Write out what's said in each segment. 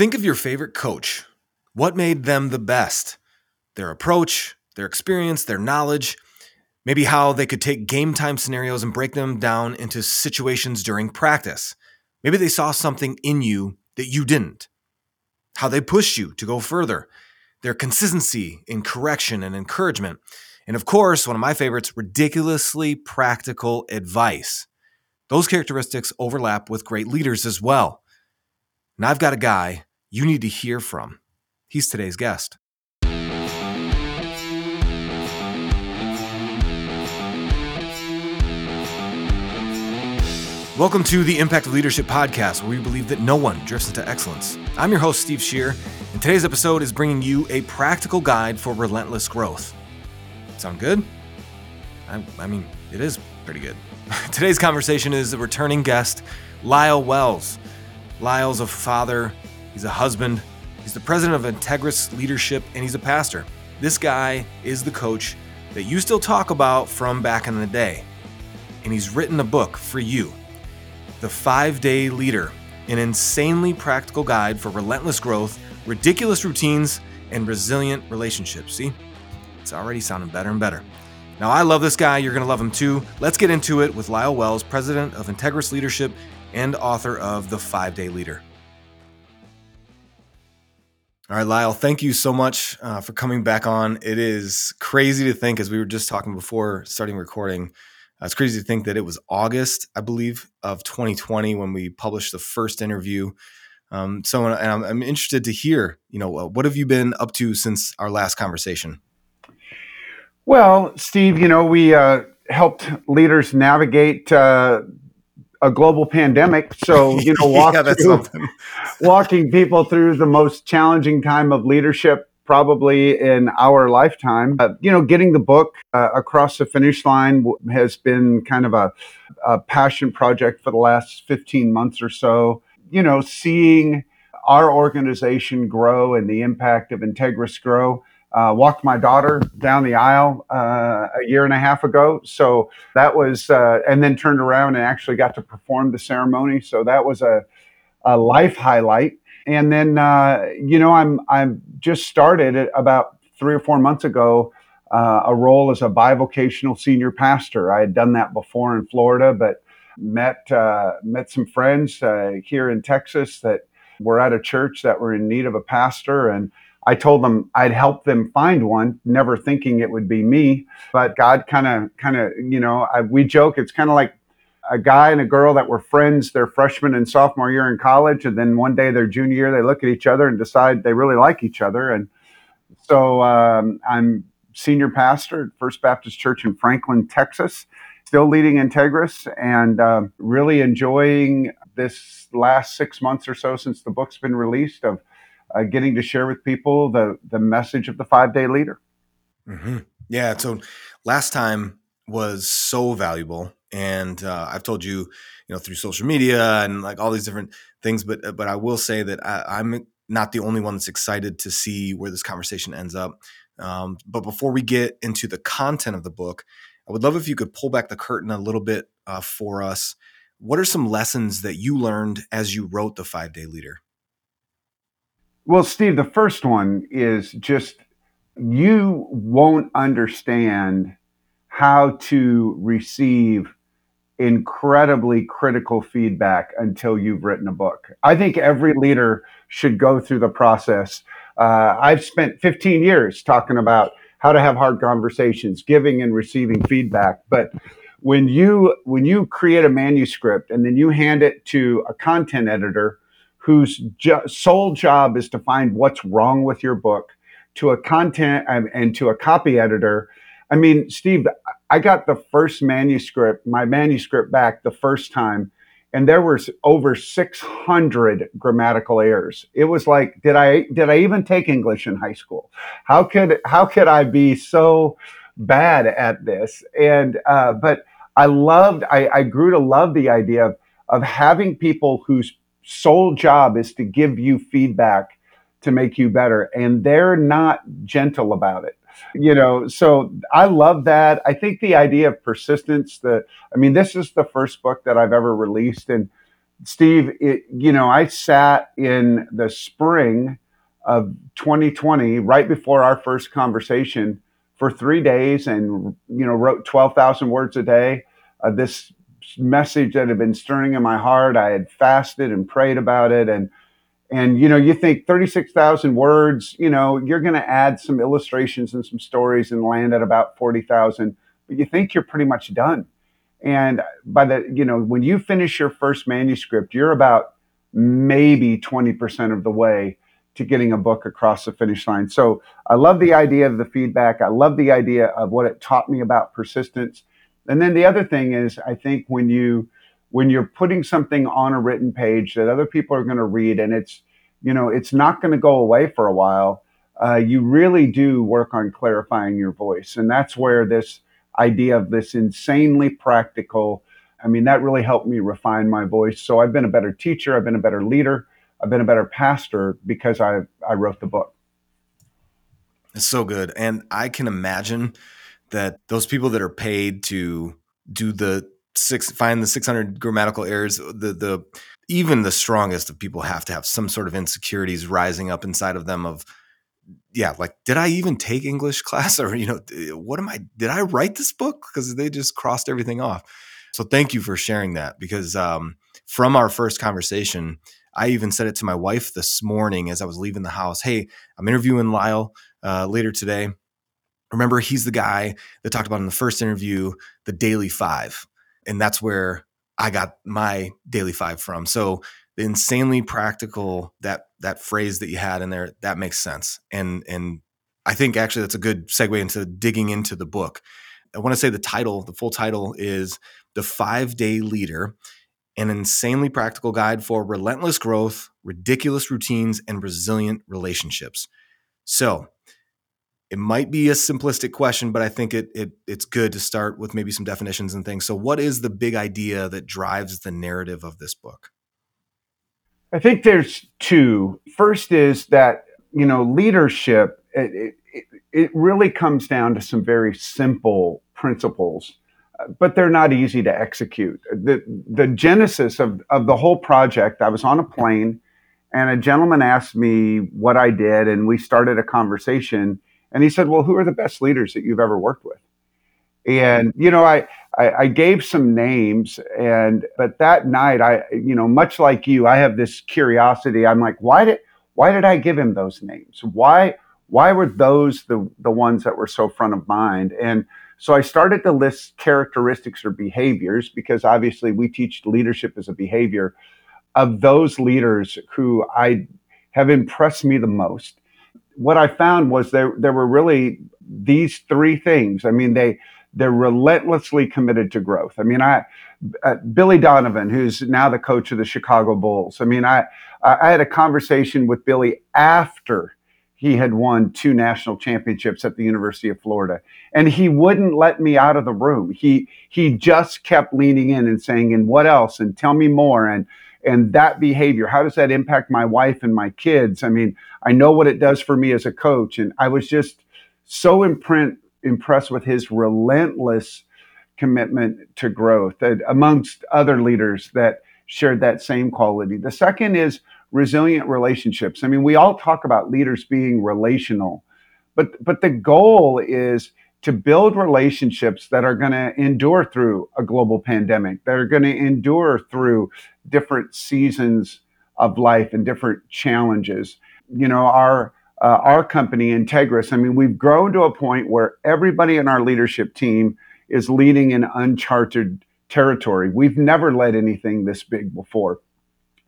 Think of your favorite coach. What made them the best? Their approach, their experience, their knowledge, maybe how they could take game time scenarios and break them down into situations during practice. Maybe they saw something in you that you didn't. How they pushed you to go further. Their consistency in correction and encouragement. And of course, one of my favorites, ridiculously practical advice. Those characteristics overlap with great leaders as well. And I've got a guy you need to hear from. He's today's guest. Welcome to the Impact of Leadership podcast, where we believe that no one drifts into excellence. I'm your host, Steve Shear, and today's episode is bringing you a practical guide for relentless growth. Sound good? I, I mean, it is pretty good. Today's conversation is a returning guest, Lyle Wells. Lyle's a father, he's a husband, he's the president of Integrus Leadership, and he's a pastor. This guy is the coach that you still talk about from back in the day. And he's written a book for you The Five Day Leader, an insanely practical guide for relentless growth, ridiculous routines, and resilient relationships. See, it's already sounding better and better. Now, I love this guy. You're going to love him too. Let's get into it with Lyle Wells, president of Integrus Leadership and author of The Five Day Leader. All right, Lyle, thank you so much uh, for coming back on. It is crazy to think, as we were just talking before starting recording, uh, it's crazy to think that it was August, I believe, of 2020 when we published the first interview. Um, so, and I'm, I'm, interested to hear, you know, uh, what have you been up to since our last conversation? Well, Steve, you know, we uh, helped leaders navigate uh, a global pandemic. So, you know, walk yeah, through, walking people through the most challenging time of leadership probably in our lifetime. Uh, you know, getting the book uh, across the finish line has been kind of a, a passion project for the last 15 months or so. You know, seeing our organization grow and the impact of Integrus grow uh, walked my daughter down the aisle uh, a year and a half ago. So that was, uh, and then turned around and actually got to perform the ceremony. So that was a, a life highlight. And then, uh, you know, I'm I'm just started about three or four months ago uh, a role as a bivocational senior pastor. I had done that before in Florida, but met uh, met some friends here in Texas that were at a church that were in need of a pastor and I told them I'd help them find one, never thinking it would be me. But God kind of, kind of, you know, I, we joke it's kind of like a guy and a girl that were friends their freshman and sophomore year in college, and then one day their junior year they look at each other and decide they really like each other. And so um, I'm senior pastor at First Baptist Church in Franklin, Texas. Still leading Integrus and uh, really enjoying this last six months or so since the book's been released of uh, getting to share with people the the message of the five day leader. Mm-hmm. Yeah. So last time was so valuable, and uh, I've told you, you know, through social media and like all these different things. But but I will say that I, I'm not the only one that's excited to see where this conversation ends up. Um, but before we get into the content of the book, I would love if you could pull back the curtain a little bit uh, for us. What are some lessons that you learned as you wrote the Five Day Leader? Well, Steve, the first one is just you won't understand how to receive incredibly critical feedback until you've written a book. I think every leader should go through the process. Uh, I've spent 15 years talking about how to have hard conversations, giving and receiving feedback, but when you when you create a manuscript and then you hand it to a content editor whose jo- sole job is to find what's wrong with your book to a content um, and to a copy editor. I mean, Steve, I got the first manuscript, my manuscript back the first time, and there was over 600 grammatical errors. It was like, did I did I even take English in high school? How could how could I be so bad at this? And uh, but I loved, I, I grew to love the idea of of having people whose sole job is to give you feedback to make you better and they're not gentle about it you know so i love that i think the idea of persistence the i mean this is the first book that i've ever released and Steve, it, you know, I sat in the spring of 2020, right before our first conversation, for three days, and you know, wrote 12,000 words a day. Uh, this message that had been stirring in my heart, I had fasted and prayed about it, and and you know, you think 36,000 words, you know, you're going to add some illustrations and some stories and land at about 40,000, but you think you're pretty much done. And by the, you know, when you finish your first manuscript, you're about maybe 20% of the way to getting a book across the finish line. So I love the idea of the feedback. I love the idea of what it taught me about persistence. And then the other thing is, I think when you, when you're putting something on a written page that other people are going to read and it's, you know, it's not going to go away for a while, uh, you really do work on clarifying your voice. And that's where this, idea of this insanely practical. I mean, that really helped me refine my voice. So I've been a better teacher, I've been a better leader, I've been a better pastor because I I wrote the book. It's so good. And I can imagine that those people that are paid to do the six find the 600 grammatical errors the the even the strongest of people have to have some sort of insecurities rising up inside of them of yeah, like, did I even take English class or, you know, what am I, did I write this book? Because they just crossed everything off. So thank you for sharing that because um, from our first conversation, I even said it to my wife this morning as I was leaving the house. Hey, I'm interviewing Lyle uh, later today. Remember, he's the guy that talked about in the first interview, the daily five. And that's where I got my daily five from. So the insanely practical that that phrase that you had in there that makes sense and and i think actually that's a good segue into digging into the book i want to say the title the full title is the five day leader an insanely practical guide for relentless growth ridiculous routines and resilient relationships so it might be a simplistic question but i think it, it it's good to start with maybe some definitions and things so what is the big idea that drives the narrative of this book I think there's two. First is that, you know, leadership, it, it, it really comes down to some very simple principles, but they're not easy to execute. The, the genesis of, of the whole project, I was on a plane and a gentleman asked me what I did, and we started a conversation. And he said, Well, who are the best leaders that you've ever worked with? And, you know, I, I, I, gave some names and, but that night I, you know, much like you, I have this curiosity. I'm like, why did, why did I give him those names? Why, why were those the, the ones that were so front of mind? And so I started to list characteristics or behaviors because obviously we teach leadership as a behavior of those leaders who I have impressed me the most. What I found was there, there were really these three things. I mean, they, they're relentlessly committed to growth. I mean, I uh, Billy Donovan, who's now the coach of the Chicago Bulls. I mean, I I had a conversation with Billy after he had won two national championships at the University of Florida, and he wouldn't let me out of the room. He he just kept leaning in and saying, "And what else? And tell me more." And and that behavior, how does that impact my wife and my kids? I mean, I know what it does for me as a coach, and I was just so imprint impressed with his relentless commitment to growth, amongst other leaders that shared that same quality. The second is resilient relationships. I mean, we all talk about leaders being relational, but but the goal is to build relationships that are going to endure through a global pandemic, that are going to endure through different seasons of life and different challenges. You know, our uh, our company, Integrus, I mean, we've grown to a point where everybody in our leadership team is leading in uncharted territory. We've never led anything this big before.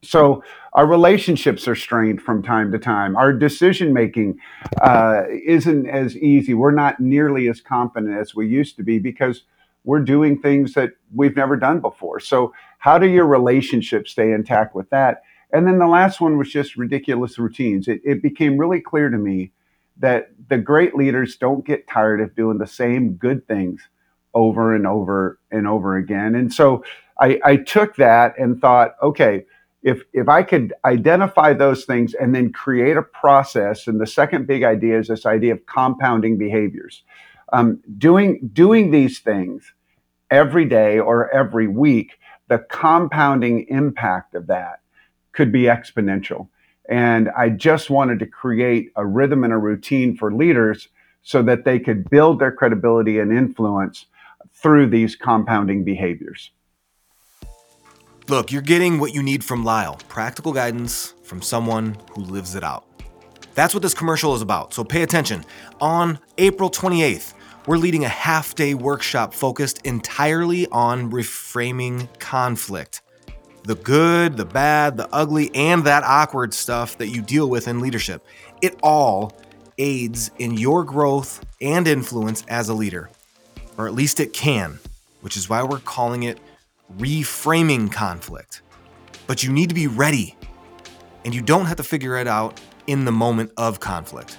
So our relationships are strained from time to time. Our decision making uh, isn't as easy. We're not nearly as confident as we used to be because we're doing things that we've never done before. So, how do your relationships stay intact with that? And then the last one was just ridiculous routines. It, it became really clear to me that the great leaders don't get tired of doing the same good things over and over and over again. And so I, I took that and thought, okay, if if I could identify those things and then create a process, and the second big idea is this idea of compounding behaviors. Um, doing doing these things every day or every week the compounding impact of that could be exponential. And I just wanted to create a rhythm and a routine for leaders so that they could build their credibility and influence through these compounding behaviors. Look, you're getting what you need from Lyle practical guidance from someone who lives it out. That's what this commercial is about, so pay attention. On April 28th, we're leading a half day workshop focused entirely on reframing conflict the good, the bad, the ugly, and that awkward stuff that you deal with in leadership. It all aids in your growth and influence as a leader, or at least it can, which is why we're calling it reframing conflict. But you need to be ready, and you don't have to figure it out in the moment of conflict.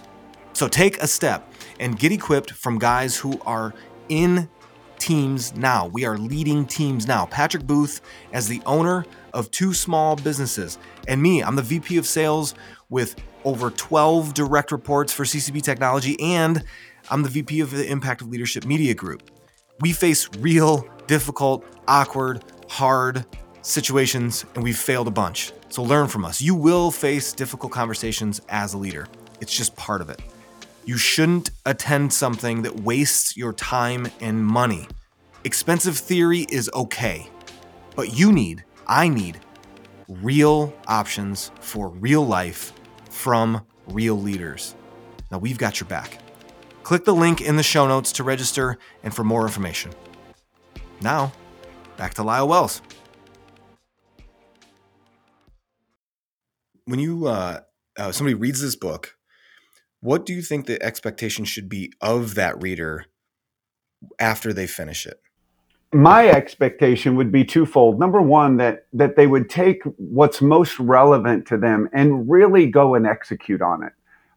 So take a step and get equipped from guys who are in teams now. We are leading teams now. Patrick Booth, as the owner of two small businesses, and me, I'm the VP of sales with over 12 direct reports for CCB Technology, and I'm the VP of the Impact of Leadership Media Group. We face real, difficult, awkward, hard situations, and we've failed a bunch. So learn from us. You will face difficult conversations as a leader, it's just part of it. You shouldn't attend something that wastes your time and money. Expensive theory is okay, but you need, I need, real options for real life from real leaders. Now we've got your back. Click the link in the show notes to register and for more information. Now, back to Lyle Wells. When you uh, uh, somebody reads this book, what do you think the expectation should be of that reader after they finish it? My expectation would be twofold. Number one, that that they would take what's most relevant to them and really go and execute on it.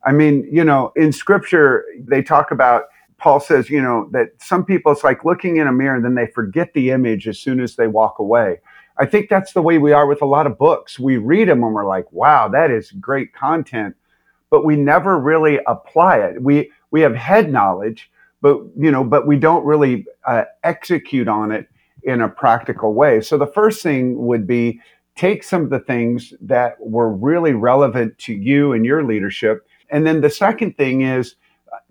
I mean, you know, in scripture, they talk about Paul says, you know, that some people it's like looking in a mirror and then they forget the image as soon as they walk away. I think that's the way we are with a lot of books. We read them and we're like, wow, that is great content but we never really apply it. We we have head knowledge, but you know, but we don't really uh, execute on it in a practical way. So the first thing would be take some of the things that were really relevant to you and your leadership, and then the second thing is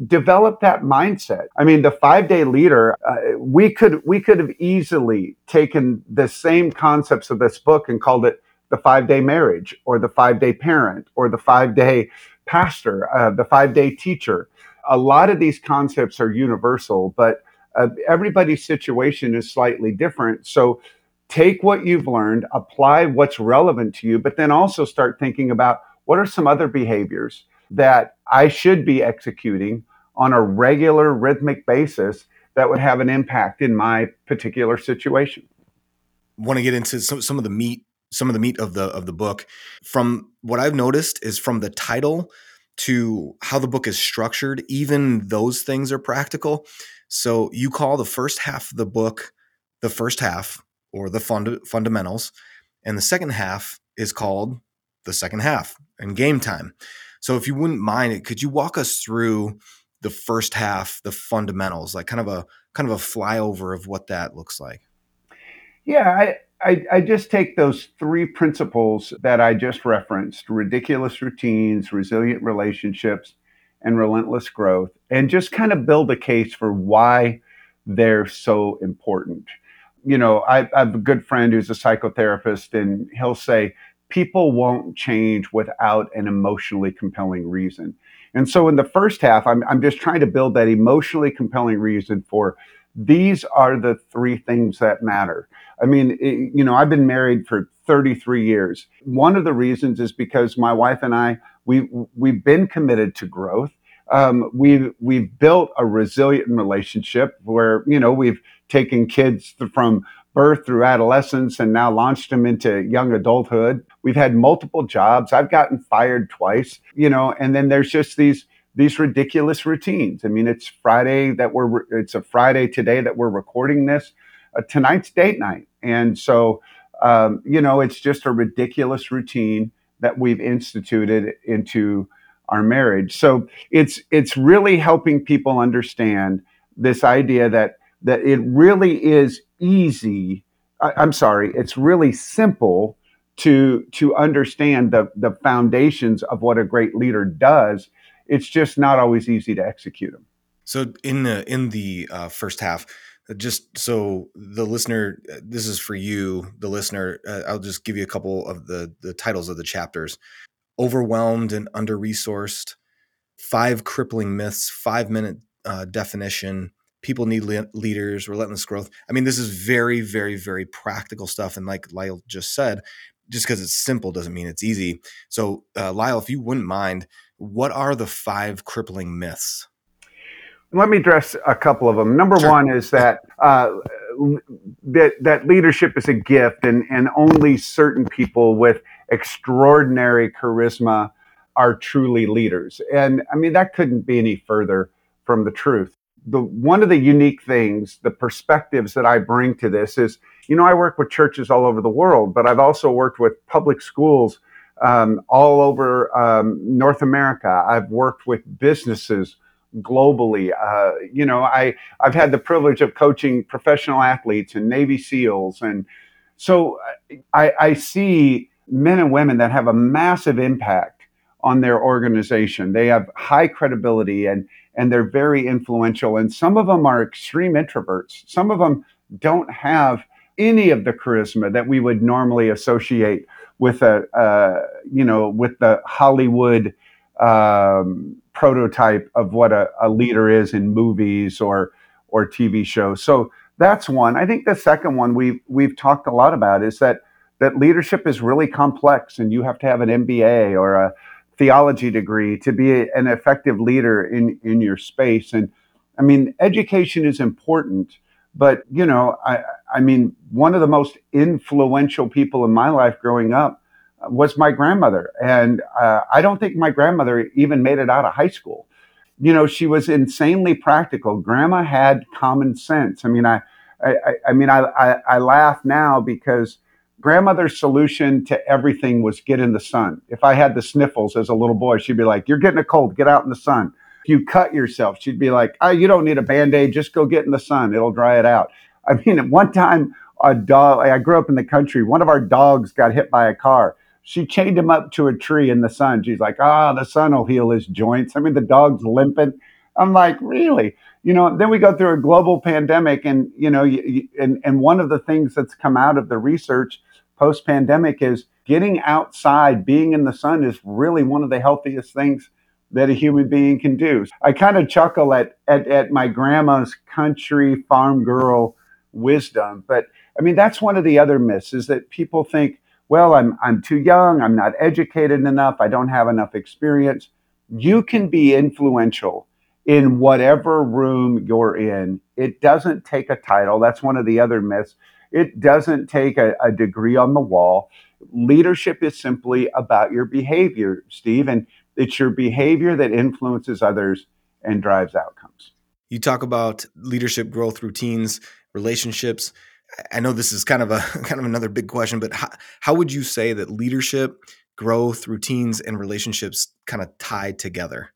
develop that mindset. I mean, the five day leader, uh, we could we could have easily taken the same concepts of this book and called it the five day marriage or the five day parent or the five day pastor, uh, the five day teacher. A lot of these concepts are universal, but uh, everybody's situation is slightly different. So take what you've learned, apply what's relevant to you, but then also start thinking about what are some other behaviors that I should be executing on a regular rhythmic basis that would have an impact in my particular situation. Want to get into some, some of the meat some of the meat of the of the book. From what I've noticed is from the title to how the book is structured, even those things are practical. So you call the first half of the book the first half or the fund- fundamentals, and the second half is called the second half and game time. So if you wouldn't mind, it, could you walk us through the first half, the fundamentals, like kind of a kind of a flyover of what that looks like? Yeah, I, I, I, just take those three principles that I just referenced ridiculous routines, resilient relationships, and relentless growth, and just kind of build a case for why they're so important. You know, I, I have a good friend who's a psychotherapist, and he'll say, People won't change without an emotionally compelling reason. And so in the first half, I'm, I'm just trying to build that emotionally compelling reason for these are the three things that matter. I mean, it, you know, I've been married for 33 years. One of the reasons is because my wife and I we we've been committed to growth. Um, we've we've built a resilient relationship where you know we've taken kids from birth through adolescence and now launched them into young adulthood. We've had multiple jobs. I've gotten fired twice, you know, and then there's just these these ridiculous routines. I mean, it's Friday that we're it's a Friday today that we're recording this uh, tonight's date night. And so, um, you know, it's just a ridiculous routine that we've instituted into our marriage. So it's it's really helping people understand this idea that that it really is easy I, I'm sorry, it's really simple to to understand the the foundations of what a great leader does. It's just not always easy to execute them. So in the in the uh, first half, uh, just so the listener, uh, this is for you, the listener. Uh, I'll just give you a couple of the the titles of the chapters: overwhelmed and under resourced, five crippling myths, five minute uh, definition. People need le- leaders, relentless growth. I mean, this is very, very, very practical stuff. And like Lyle just said, just because it's simple doesn't mean it's easy. So, uh, Lyle, if you wouldn't mind, what are the five crippling myths? Let me address a couple of them. Number sure. one is that uh, that that leadership is a gift, and and only certain people with extraordinary charisma are truly leaders. And I mean that couldn't be any further from the truth. The one of the unique things, the perspectives that I bring to this is you know, I work with churches all over the world, but I've also worked with public schools um, all over um, North America. I've worked with businesses globally. Uh, you know, I I've had the privilege of coaching professional athletes and Navy SEALs, and so I, I see men and women that have a massive impact on their organization. They have high credibility and and they're very influential. And some of them are extreme introverts. Some of them don't have any of the charisma that we would normally associate with a uh, you know with the Hollywood um, prototype of what a, a, leader is in movies or or TV shows. So that's one. I think the second one we've we've talked a lot about is that that leadership is really complex, and you have to have an MBA or a theology degree to be a, an effective leader in in your space. And I mean, education is important but you know, I I mean, one of the most influential people in my life growing up was my grandmother, and uh, I don't think my grandmother even made it out of high school. You know, she was insanely practical. Grandma had common sense. I mean, I I, I mean, I, I I laugh now because grandmother's solution to everything was get in the sun. If I had the sniffles as a little boy, she'd be like, "You're getting a cold. Get out in the sun." you cut yourself, she'd be like, oh, you don't need a band aid. Just go get in the sun. It'll dry it out. I mean, at one time, a dog, I grew up in the country. One of our dogs got hit by a car. She chained him up to a tree in the sun. She's like, ah, oh, the sun will heal his joints. I mean, the dog's limping. I'm like, really? You know, then we go through a global pandemic, and, you know, and, and one of the things that's come out of the research post pandemic is getting outside, being in the sun is really one of the healthiest things that a human being can do. I kind of chuckle at, at, at my grandma's country farm girl wisdom. But I mean, that's one of the other myths is that people think, well, I'm, I'm too young, I'm not educated enough, I don't have enough experience. You can be influential in whatever room you're in. It doesn't take a title. That's one of the other myths. It doesn't take a, a degree on the wall. Leadership is simply about your behavior, Steve. And it's your behavior that influences others and drives outcomes. You talk about leadership growth routines, relationships. I know this is kind of a kind of another big question, but how, how would you say that leadership, growth, routines, and relationships kind of tie together?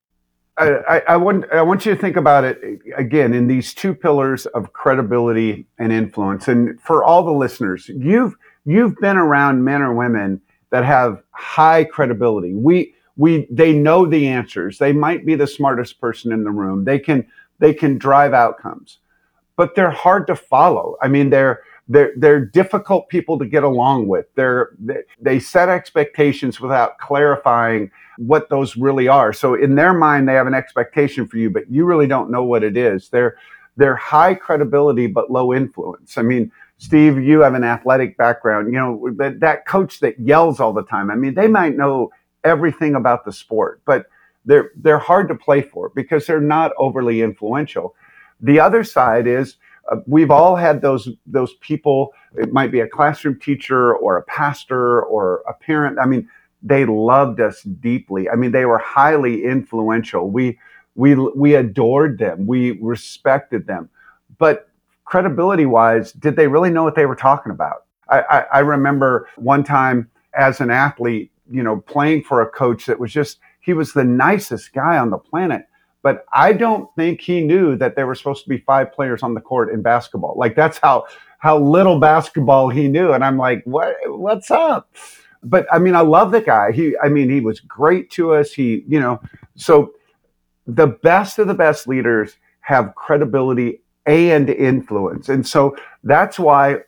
I, I, want I want you to think about it again in these two pillars of credibility and influence. And for all the listeners, you've you've been around men or women that have high credibility. We we they know the answers they might be the smartest person in the room they can they can drive outcomes but they're hard to follow i mean they're they're they're difficult people to get along with. They're they, set expectations without clarifying what those really are. So in their mind they have an expectation for you but you really don't know what it is. They're they're high credibility but low influence. I mean steve you have an athletic background. You know that, that coach that yells all the time i mean they might know everything about the sport, but they're they're hard to play for because they're not overly influential. The other side is uh, we've all had those those people. It might be a classroom teacher or a pastor or a parent. I mean, they loved us deeply. I mean, they were highly influential. We we we adored them. We respected them, but credibility wise, did they really know what they were talking about? I, I, I remember one time as an athlete you know, playing for a coach that was just, he was the nicest guy on the planet. But I don't think he knew that there were supposed to be five players on the court in basketball. Like that's how how little basketball he knew. And I'm like, what, what's up? But I mean, I love the guy. He, I mean, he was great to us. He, you know, so the best of the best leaders have credibility and influence. And so that's why,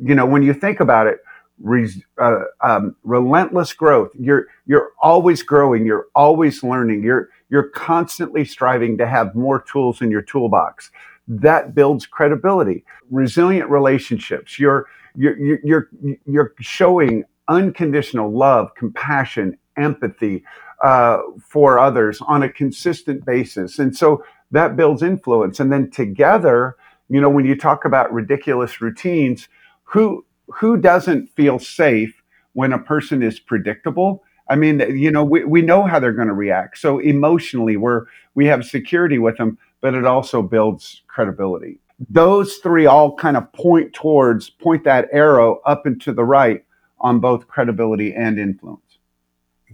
you know, when you think about it, Res, uh, um, relentless growth. You're you're always growing. You're always learning. You're you're constantly striving to have more tools in your toolbox. That builds credibility. Resilient relationships. You're you're you're you're showing unconditional love, compassion, empathy uh, for others on a consistent basis, and so that builds influence. And then together, you know, when you talk about ridiculous routines, who who doesn't feel safe when a person is predictable? I mean, you know, we, we know how they're going to react. So emotionally, we're we have security with them, but it also builds credibility. Those three all kind of point towards point that arrow up and to the right on both credibility and influence.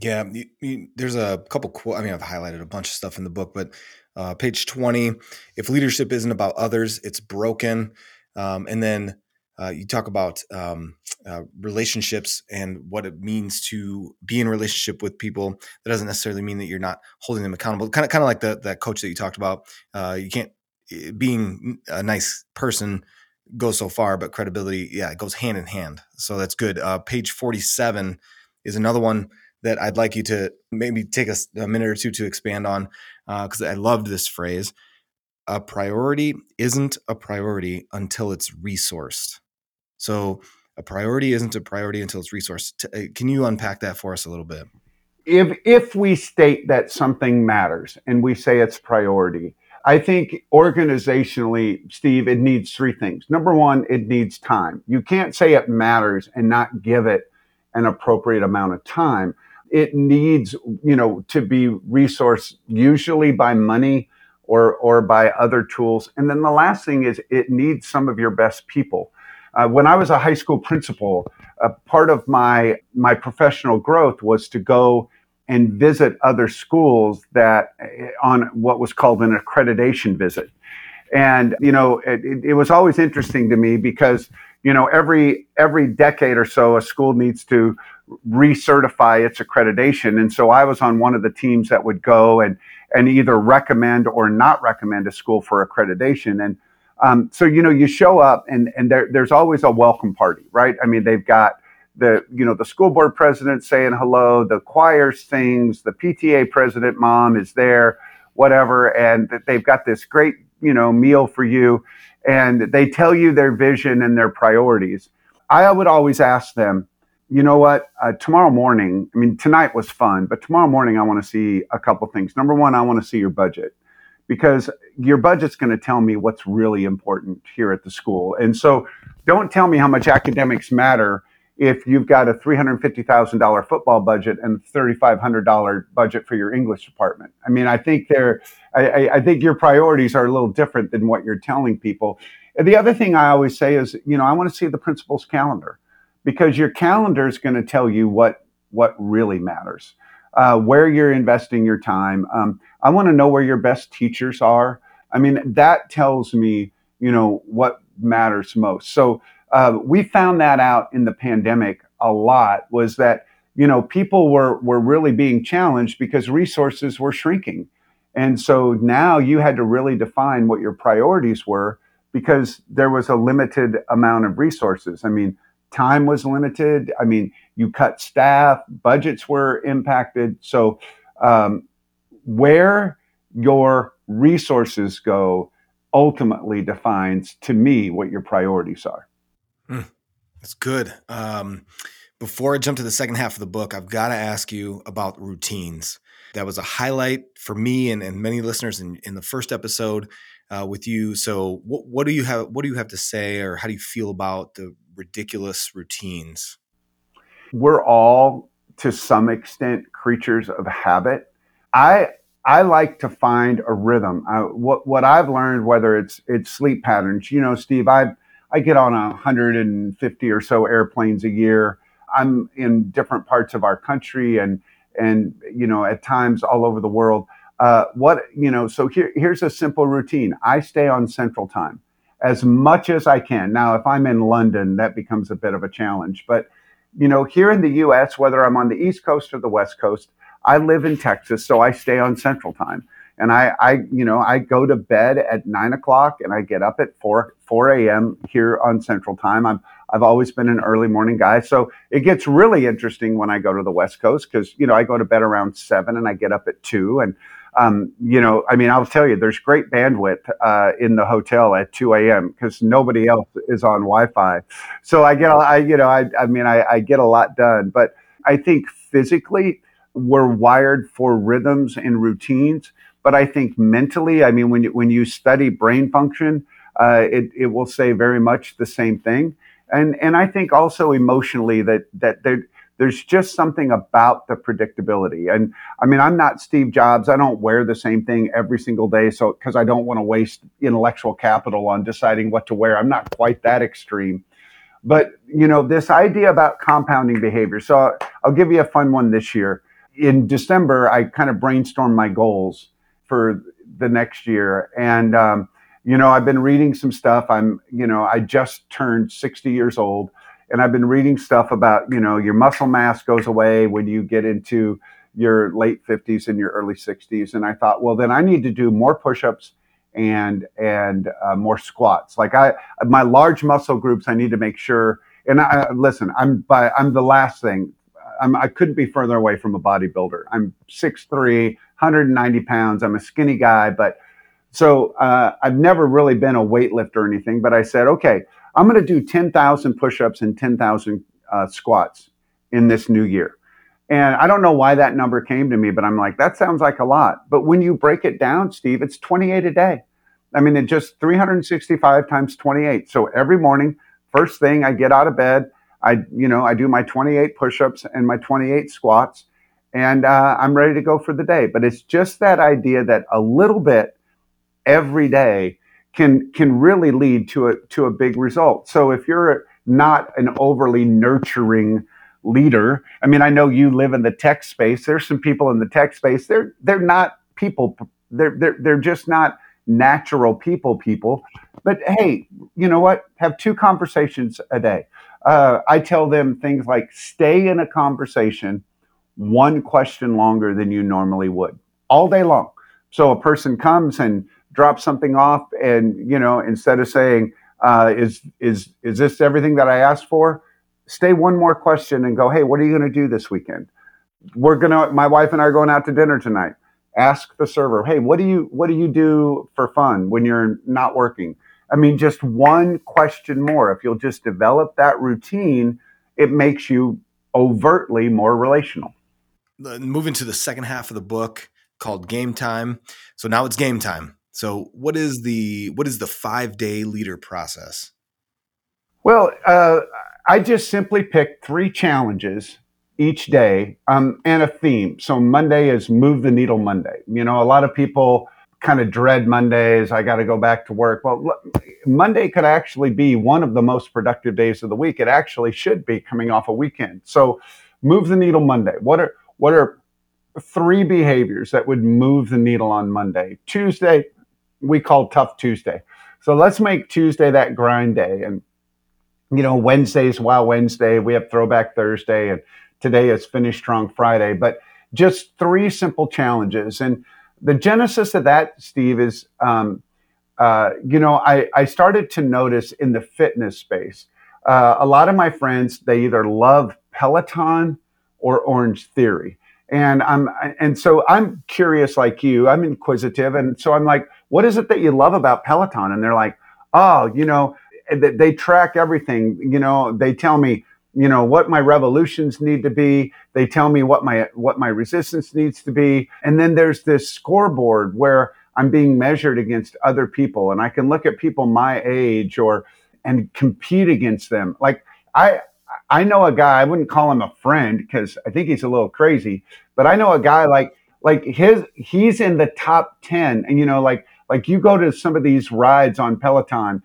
Yeah, you, you, there's a couple. Qu- I mean, I've highlighted a bunch of stuff in the book, but uh, page 20, if leadership isn't about others, it's broken. Um, and then uh, you talk about um, uh, relationships and what it means to be in relationship with people. That doesn't necessarily mean that you're not holding them accountable. Kind of, kind of like the that coach that you talked about. Uh, you can't eh, being a nice person goes so far, but credibility, yeah, it goes hand in hand. So that's good. Uh, page forty-seven is another one that I'd like you to maybe take a, a minute or two to expand on because uh, I loved this phrase. A priority isn't a priority until it's resourced. So a priority isn't a priority until it's resourced. Uh, can you unpack that for us a little bit? If if we state that something matters and we say it's priority, I think organizationally, Steve, it needs three things. Number one, it needs time. You can't say it matters and not give it an appropriate amount of time. It needs, you know, to be resourced usually by money or or by other tools. And then the last thing is it needs some of your best people. Uh, when I was a high school principal, a part of my my professional growth was to go and visit other schools that eh, on what was called an accreditation visit. And you know, it, it was always interesting to me because you know every every decade or so a school needs to recertify its accreditation and so i was on one of the teams that would go and and either recommend or not recommend a school for accreditation and um, so you know, you show up and and there, there's always a welcome party, right? I mean, they've got the you know the school board president saying hello, the choir sings, the PTA president mom is there, whatever, and they've got this great you know meal for you, and they tell you their vision and their priorities. I would always ask them, you know what? Uh, tomorrow morning, I mean, tonight was fun, but tomorrow morning I want to see a couple things. Number one, I want to see your budget because your budget's going to tell me what's really important here at the school. And so don't tell me how much academics matter if you've got a $350,000 football budget and $3,500 budget for your English department. I mean, I think they're, I, I think your priorities are a little different than what you're telling people. And the other thing I always say is, you know, I want to see the principal's calendar because your calendar is going to tell you what, what really matters uh, where you're investing your time. Um, I want to know where your best teachers are. I mean, that tells me, you know, what matters most. So uh, we found that out in the pandemic a lot. Was that you know people were were really being challenged because resources were shrinking, and so now you had to really define what your priorities were because there was a limited amount of resources. I mean, time was limited. I mean, you cut staff, budgets were impacted. So, um, where your resources go ultimately defines to me what your priorities are. Mm, that's good. Um, before I jump to the second half of the book, I've got to ask you about routines. That was a highlight for me and, and many listeners in, in the first episode uh, with you. So, what, what do you have? What do you have to say, or how do you feel about the ridiculous routines? We're all, to some extent, creatures of habit. I I like to find a rhythm. I, what what I've learned, whether it's it's sleep patterns, you know, Steve, I I get on 150 or so airplanes a year. I'm in different parts of our country and and you know at times all over the world. Uh, what you know, so here here's a simple routine. I stay on Central Time as much as I can. Now, if I'm in London, that becomes a bit of a challenge. But, you know, here in the US, whether I'm on the East Coast or the West Coast, I live in Texas, so I stay on Central Time. And I, I, you know, I go to bed at nine o'clock and I get up at four, 4 a.m. here on Central Time. I'm, I've always been an early morning guy. So it gets really interesting when I go to the West Coast because, you know, I go to bed around seven and I get up at two. And, um, you know, I mean, I'll tell you, there's great bandwidth uh, in the hotel at 2 a.m. because nobody else is on Wi-Fi. So I get, I, you know, I, I mean, I, I get a lot done. But I think physically, we're wired for rhythms and routines. But I think mentally, I mean, when you, when you study brain function, uh, it, it will say very much the same thing. And, and I think also emotionally that, that there, there's just something about the predictability. And I mean, I'm not Steve Jobs. I don't wear the same thing every single day. So, because I don't want to waste intellectual capital on deciding what to wear. I'm not quite that extreme. But, you know, this idea about compounding behavior. So, I'll give you a fun one this year. In December, I kind of brainstormed my goals for the next year. And, um, you know, I've been reading some stuff. I'm, you know, I just turned 60 years old and I've been reading stuff about you know your muscle mass goes away when you get into your late 50s and your early 60s and I thought well then I need to do more push-ups and and uh, more squats. Like I my large muscle groups I need to make sure and I listen I'm by I'm the last thing. I'm, I couldn't be further away from a bodybuilder. I'm 6'3 190 pounds. I'm a skinny guy but so uh, I've never really been a weightlifter or anything but I said okay I'm going to do 10,000 push-ups and 10,000 uh, squats in this new year. And I don't know why that number came to me, but I'm like, that sounds like a lot. But when you break it down, Steve, it's 28 a day. I mean, it's just 365 times 28. So every morning, first thing I get out of bed, I, you know, I do my 28 push-ups and my 28 squats, and uh, I'm ready to go for the day. But it's just that idea that a little bit every day can can really lead to a to a big result. So if you're not an overly nurturing leader, I mean, I know you live in the tech space. There's some people in the tech space. They're they're not people. They're they're they're just not natural people people. But hey, you know what? Have two conversations a day. Uh, I tell them things like stay in a conversation one question longer than you normally would all day long. So a person comes and drop something off and you know instead of saying uh, is is is this everything that i asked for? Stay one more question and go hey what are you going to do this weekend? We're going to my wife and i are going out to dinner tonight. Ask the server hey what do you what do you do for fun when you're not working? I mean just one question more. If you'll just develop that routine it makes you overtly more relational. Moving to the second half of the book called game time. So now it's game time so, what is the what is the five day leader process? Well, uh, I just simply pick three challenges each day um, and a theme. So Monday is move the needle Monday. You know, a lot of people kind of dread Mondays. I got to go back to work. Well, Monday could actually be one of the most productive days of the week. It actually should be coming off a weekend. So move the needle Monday. What are what are three behaviors that would move the needle on Monday? Tuesday, we call Tough Tuesday. So let's make Tuesday that grind day. And, you know, Wednesday's Wow Wednesday. We have Throwback Thursday. And today is Finish Strong Friday. But just three simple challenges. And the genesis of that, Steve, is, um, uh, you know, I, I started to notice in the fitness space, uh, a lot of my friends, they either love Peloton or Orange Theory and I'm and so I'm curious like you. I'm inquisitive, and so I'm like, what is it that you love about Peloton? And they're like, oh, you know, they track everything. You know, they tell me, you know, what my revolutions need to be. They tell me what my what my resistance needs to be, and then there's this scoreboard where I'm being measured against other people, and I can look at people my age or and compete against them. Like I I know a guy, I wouldn't call him a friend because I think he's a little crazy, but I know a guy like like his he's in the top 10 and you know like like you go to some of these rides on Peloton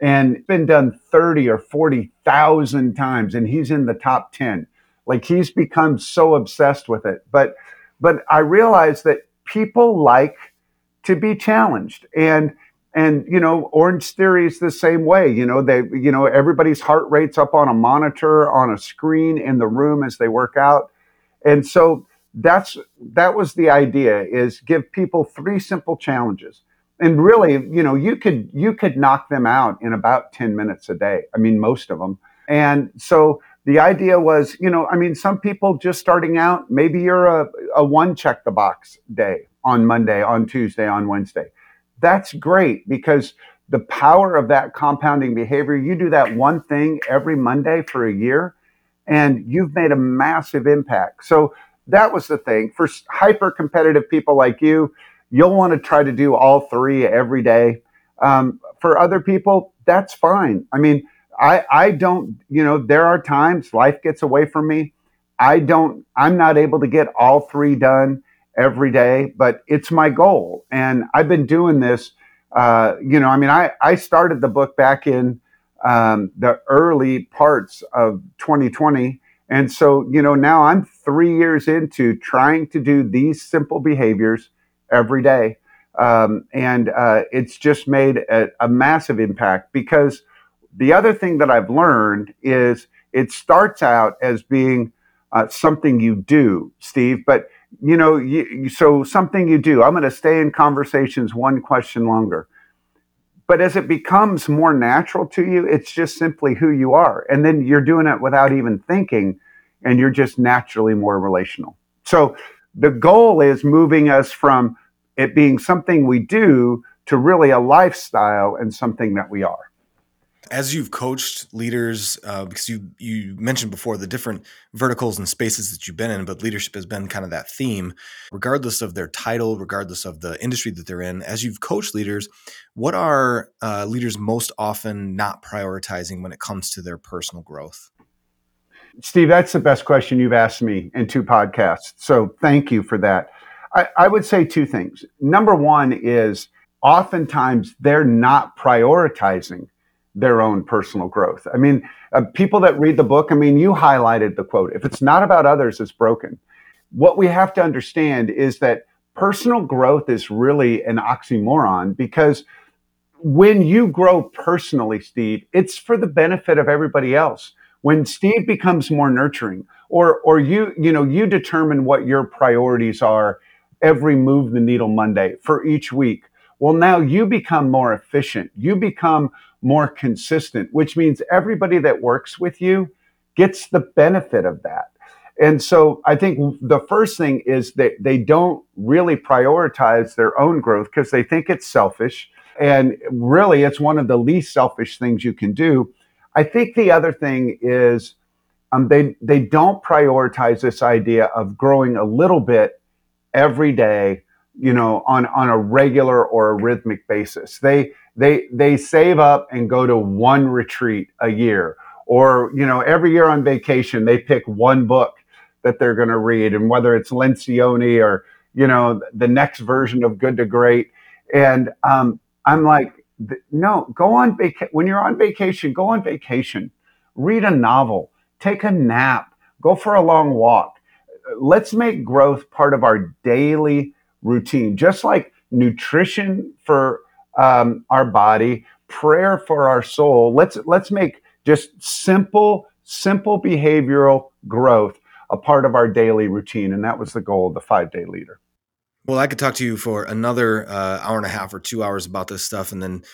and been done 30 or 40,000 times and he's in the top 10. Like he's become so obsessed with it. But but I realize that people like to be challenged and And you know, Orange Theory is the same way. You know, they you know everybody's heart rate's up on a monitor on a screen in the room as they work out, and so that's that was the idea is give people three simple challenges. And really you know you could you could knock them out in about 10 minutes a day. I mean most of them and so the idea was you know i mean some people just starting out maybe you're a, a one check the box day on monday on tuesday on wednesday that's great because the power of that compounding behavior you do that one thing every monday for a year and you've made a massive impact. So that was the thing. For hyper competitive people like you you'll want to try to do all three every day. Um, for other people that's fine. I mean i i don't you know there are times life gets away from me. I don't i'm not able to get all three done every day but it's my goal and i've been doing this uh, you know i mean i i started the book back in um, the early parts of 2020 and so, you know, now I'm three years into trying to do these simple behaviors every day. Um, and uh, it's just made a, a, massive impact because the other thing that I've learned is it starts out as being uh, something you do, Steve, but you know, you, so something you do. I'm going to stay in conversations one question longer. But as it becomes more natural to you, it's just simply who you are. And then you're doing it without even thinking, and you're just naturally more relational. So the goal is moving us from it being something we do to really a lifestyle and something that we are as you've coached leaders uh, because you you mentioned before the different verticals and spaces that you've been in but leadership has been kind of that theme. Regardless of their title regardless of the industry that they're in as you've coached leaders what are uh, leaders most often not prioritizing when it comes to their personal growth? Steve that's the best question you've asked me in two podcasts so thank you for that. I, I would say two things. Number one is oftentimes they're not prioritizing their own personal growth. I mean, uh, people that read the book, I mean, you highlighted the quote if it's not about others, it's broken. What we have to understand is that personal growth is really an oxymoron because when you grow personally, Steve, it's for the benefit of everybody else. When Steve becomes more nurturing, or or you you know you determine what your priorities are every move the needle Monday for each week. Well, now you become more efficient. You become more consistent, which means everybody that works with you gets the benefit of that. And so I think the first thing is that they don't really prioritize their own growth because they think it's selfish. And really, it's one of the least selfish things you can do. I think the other thing is um, they, they don't prioritize this idea of growing a little bit every day, you know, on, on a regular or a rhythmic basis. They, they they save up and go to one retreat a year. Or you know every year on vacation they pick one book that they're going to read. And whether it's lencioni or you know the next version of good to great. And um, i'm like no go on vacation when you're on vacation go on vacation. Read a novel. Take a nap. Go for a long walk. Let's make growth part of our daily routine. Just like nutrition for um, our body, prayer for our soul. Let's let's make just simple, simple behavioral growth a part of our daily routine, and that was the goal of the five day leader. Well, I could talk to you for another uh, hour and a half or two hours about this stuff, and then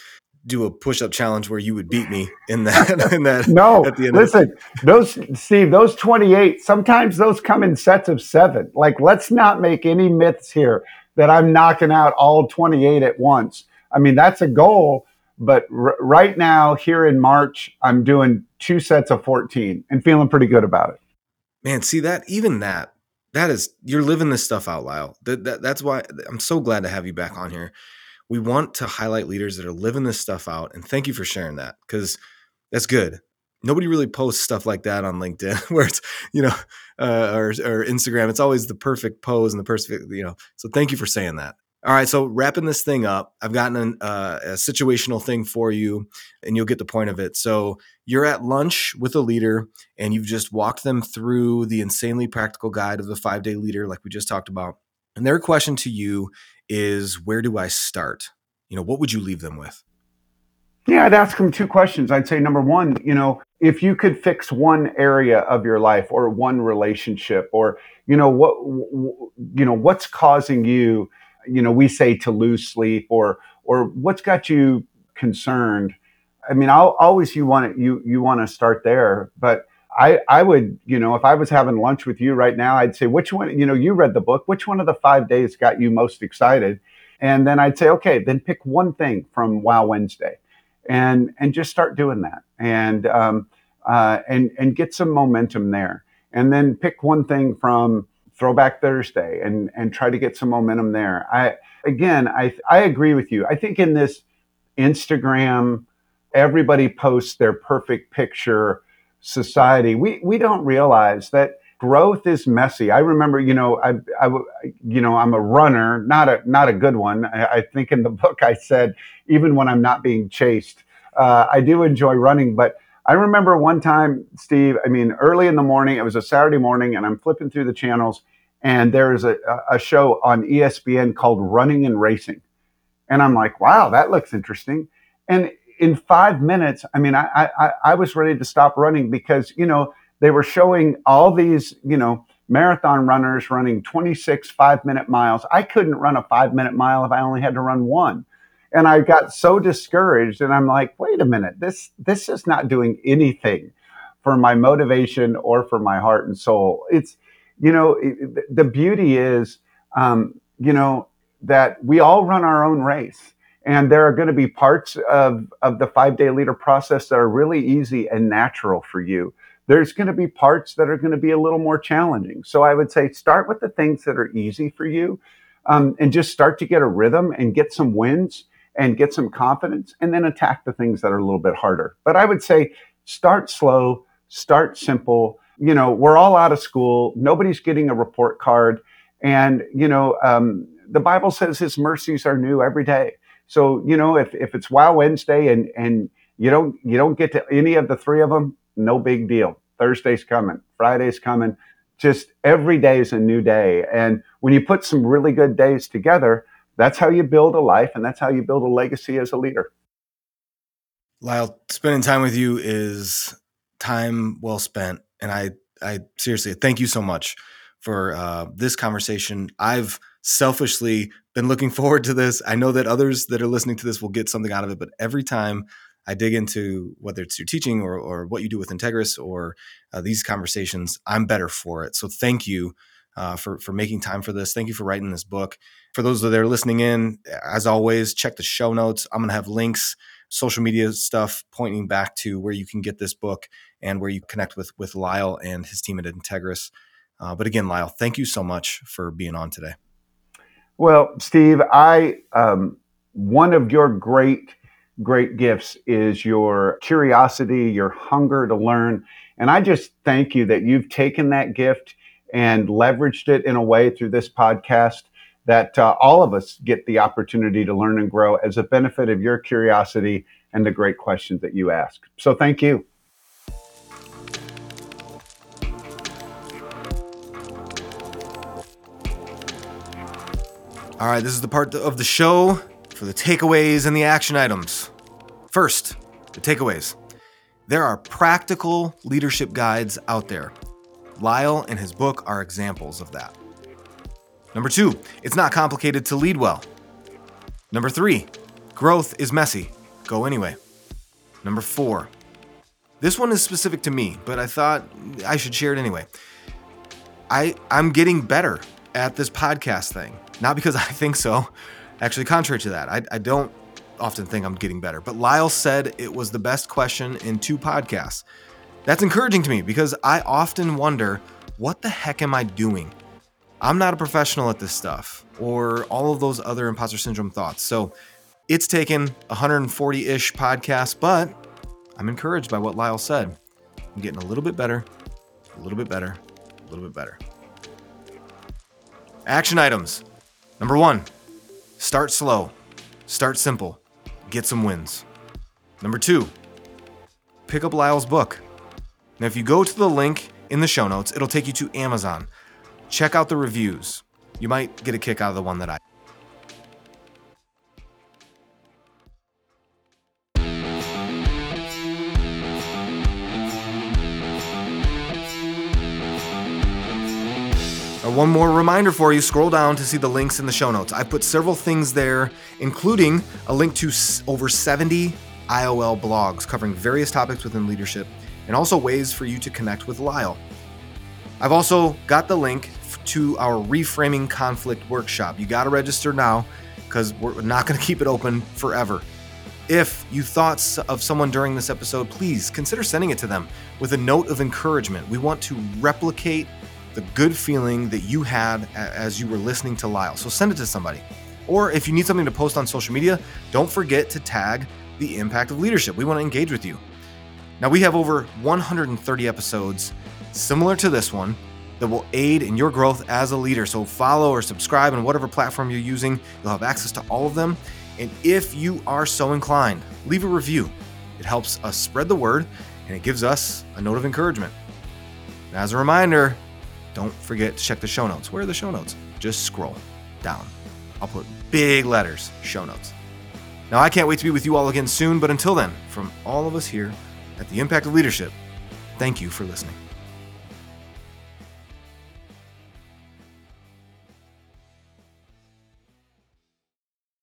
do a push up challenge where you would beat me in that. in that no, at the end listen, those Steve, those twenty eight. Sometimes those come in sets of seven. Like, let's not make any myths here that I'm knocking out all twenty eight at once. I mean, that's a goal. But r- right now, here in March, I'm doing two sets of 14 and feeling pretty good about it. Man, see that, even that, that is, you're living this stuff out, Lyle. That, that, that's why I'm so glad to have you back on here. We want to highlight leaders that are living this stuff out. And thank you for sharing that because that's good nobody really posts stuff like that on LinkedIn, where it's you know, uh, or or Instagram. It's always the perfect pose and the perfect you know. So thank you for saying that. All right, so wrapping this thing up, I've gotten an, uh, a situational thing for you, and you'll get the point of it. So you're at lunch with a leader, and you've just walked them through the insanely practical guide of the five day leader, like we just talked about. And their question to you is, "Where do I start?" you know, what would you leave them with? Yeah, I'd ask them two questions. I'd say number one, you know, if you could fix one area of your life or one relationship or you know what you know what's causing you you know we say to lose sleep or or what's got you concerned? I mean I'll, always you want to you you want to start there but i i would you know if i was having lunch with you right now i'd say which one you know you read the book which one of the five days got you most excited? And then i'd say okay then pick one thing from wow wednesday and and just start doing that and um, uh, and and get some momentum there. And then pick one thing from throwback thursday and and try to get some momentum there. I again i i agree with you. I think in this instagram everybody posts their perfect picture society. We we don't realize that growth is messy. I remember you know i i you know i'm a runner not a not a good one. I, I think in the book i said even when i'm not being chased. Uh, i do enjoy running but I remember one time, Steve, I mean, early in the morning, it was a Saturday morning, and I'm flipping through the channels, and there is a, a show on ESPN called Running and Racing. And I'm like, wow, that looks interesting. And in five minutes, I mean, I, I, I was ready to stop running because, you know, they were showing all these, you know, marathon runners running 26 five minute miles. I couldn't run a five minute mile if I only had to run one and I got so discouraged and I'm like, wait a minute, this this is not doing anything for my motivation or for my heart and soul. It's you know the beauty is um, you know that we all run our own race and there are going to be parts of of the five day leader process that are really easy and natural for you there's going to be parts that are going to be a little more challenging so i would say start with the things that are easy for you um, and just start to get a rhythm and get some wins and get some confidence and then attack the things that are a little bit harder. But I would say start slow, start simple. You know, we're all out of school, nobody's getting a report card. And, you know, um, the Bible says his mercies are new every day. So, you know, if, if it's Wow Wednesday and, and you don't you don't get to any of the three of them, no big deal. Thursday's coming, Friday's coming. Just every day is a new day. And when you put some really good days together, that's how you build a life and that's how you build a legacy as a leader. Lyle, spending time with you is time well spent. And I, I seriously thank you so much for uh, this conversation. I've selfishly been looking forward to this. I know that others that are listening to this will get something out of it, but every time I dig into whether it's your teaching or, or what you do with Integrus or uh, these conversations, I'm better for it. So thank you uh, for for making time for this. Thank you for writing this book. For those that are listening in, as always, check the show notes. I'm going to have links, social media stuff pointing back to where you can get this book and where you connect with with Lyle and his team at Integrus. Uh, but again, Lyle, thank you so much for being on today. Well, Steve, I um, one of your great great gifts is your curiosity, your hunger to learn, and I just thank you that you've taken that gift and leveraged it in a way through this podcast that uh, all of us get the opportunity to learn and grow as a benefit of your curiosity and the great questions that you ask. So thank you. All right, this is the part of the show for the takeaways and the action items. First, the takeaways. There are practical leadership guides out there Lyle and his book are examples of that. Number two, it's not complicated to lead well. Number three, growth is messy. Go anyway. Number four, this one is specific to me, but I thought I should share it anyway. I, I'm getting better at this podcast thing. Not because I think so. Actually, contrary to that, I, I don't often think I'm getting better. But Lyle said it was the best question in two podcasts. That's encouraging to me because I often wonder what the heck am I doing? I'm not a professional at this stuff or all of those other imposter syndrome thoughts. So it's taken 140 ish podcasts, but I'm encouraged by what Lyle said. I'm getting a little bit better, a little bit better, a little bit better. Action items. Number one, start slow, start simple, get some wins. Number two, pick up Lyle's book. Now, if you go to the link in the show notes, it'll take you to Amazon. Check out the reviews. You might get a kick out of the one that I. Uh, one more reminder for you scroll down to see the links in the show notes. I put several things there, including a link to over 70 IOL blogs covering various topics within leadership and also ways for you to connect with Lyle. I've also got the link to our reframing conflict workshop. You got to register now because we're not going to keep it open forever. If you thought of someone during this episode, please consider sending it to them with a note of encouragement. We want to replicate the good feeling that you had as you were listening to Lyle. So send it to somebody. Or if you need something to post on social media, don't forget to tag the impact of leadership. We want to engage with you. Now, we have over 130 episodes similar to this one that will aid in your growth as a leader. So follow or subscribe on whatever platform you're using. You'll have access to all of them. And if you are so inclined, leave a review. It helps us spread the word and it gives us a note of encouragement. And as a reminder, don't forget to check the show notes. Where are the show notes? Just scroll down. I'll put big letters, show notes. Now, I can't wait to be with you all again soon, but until then, from all of us here at the Impact of Leadership, thank you for listening.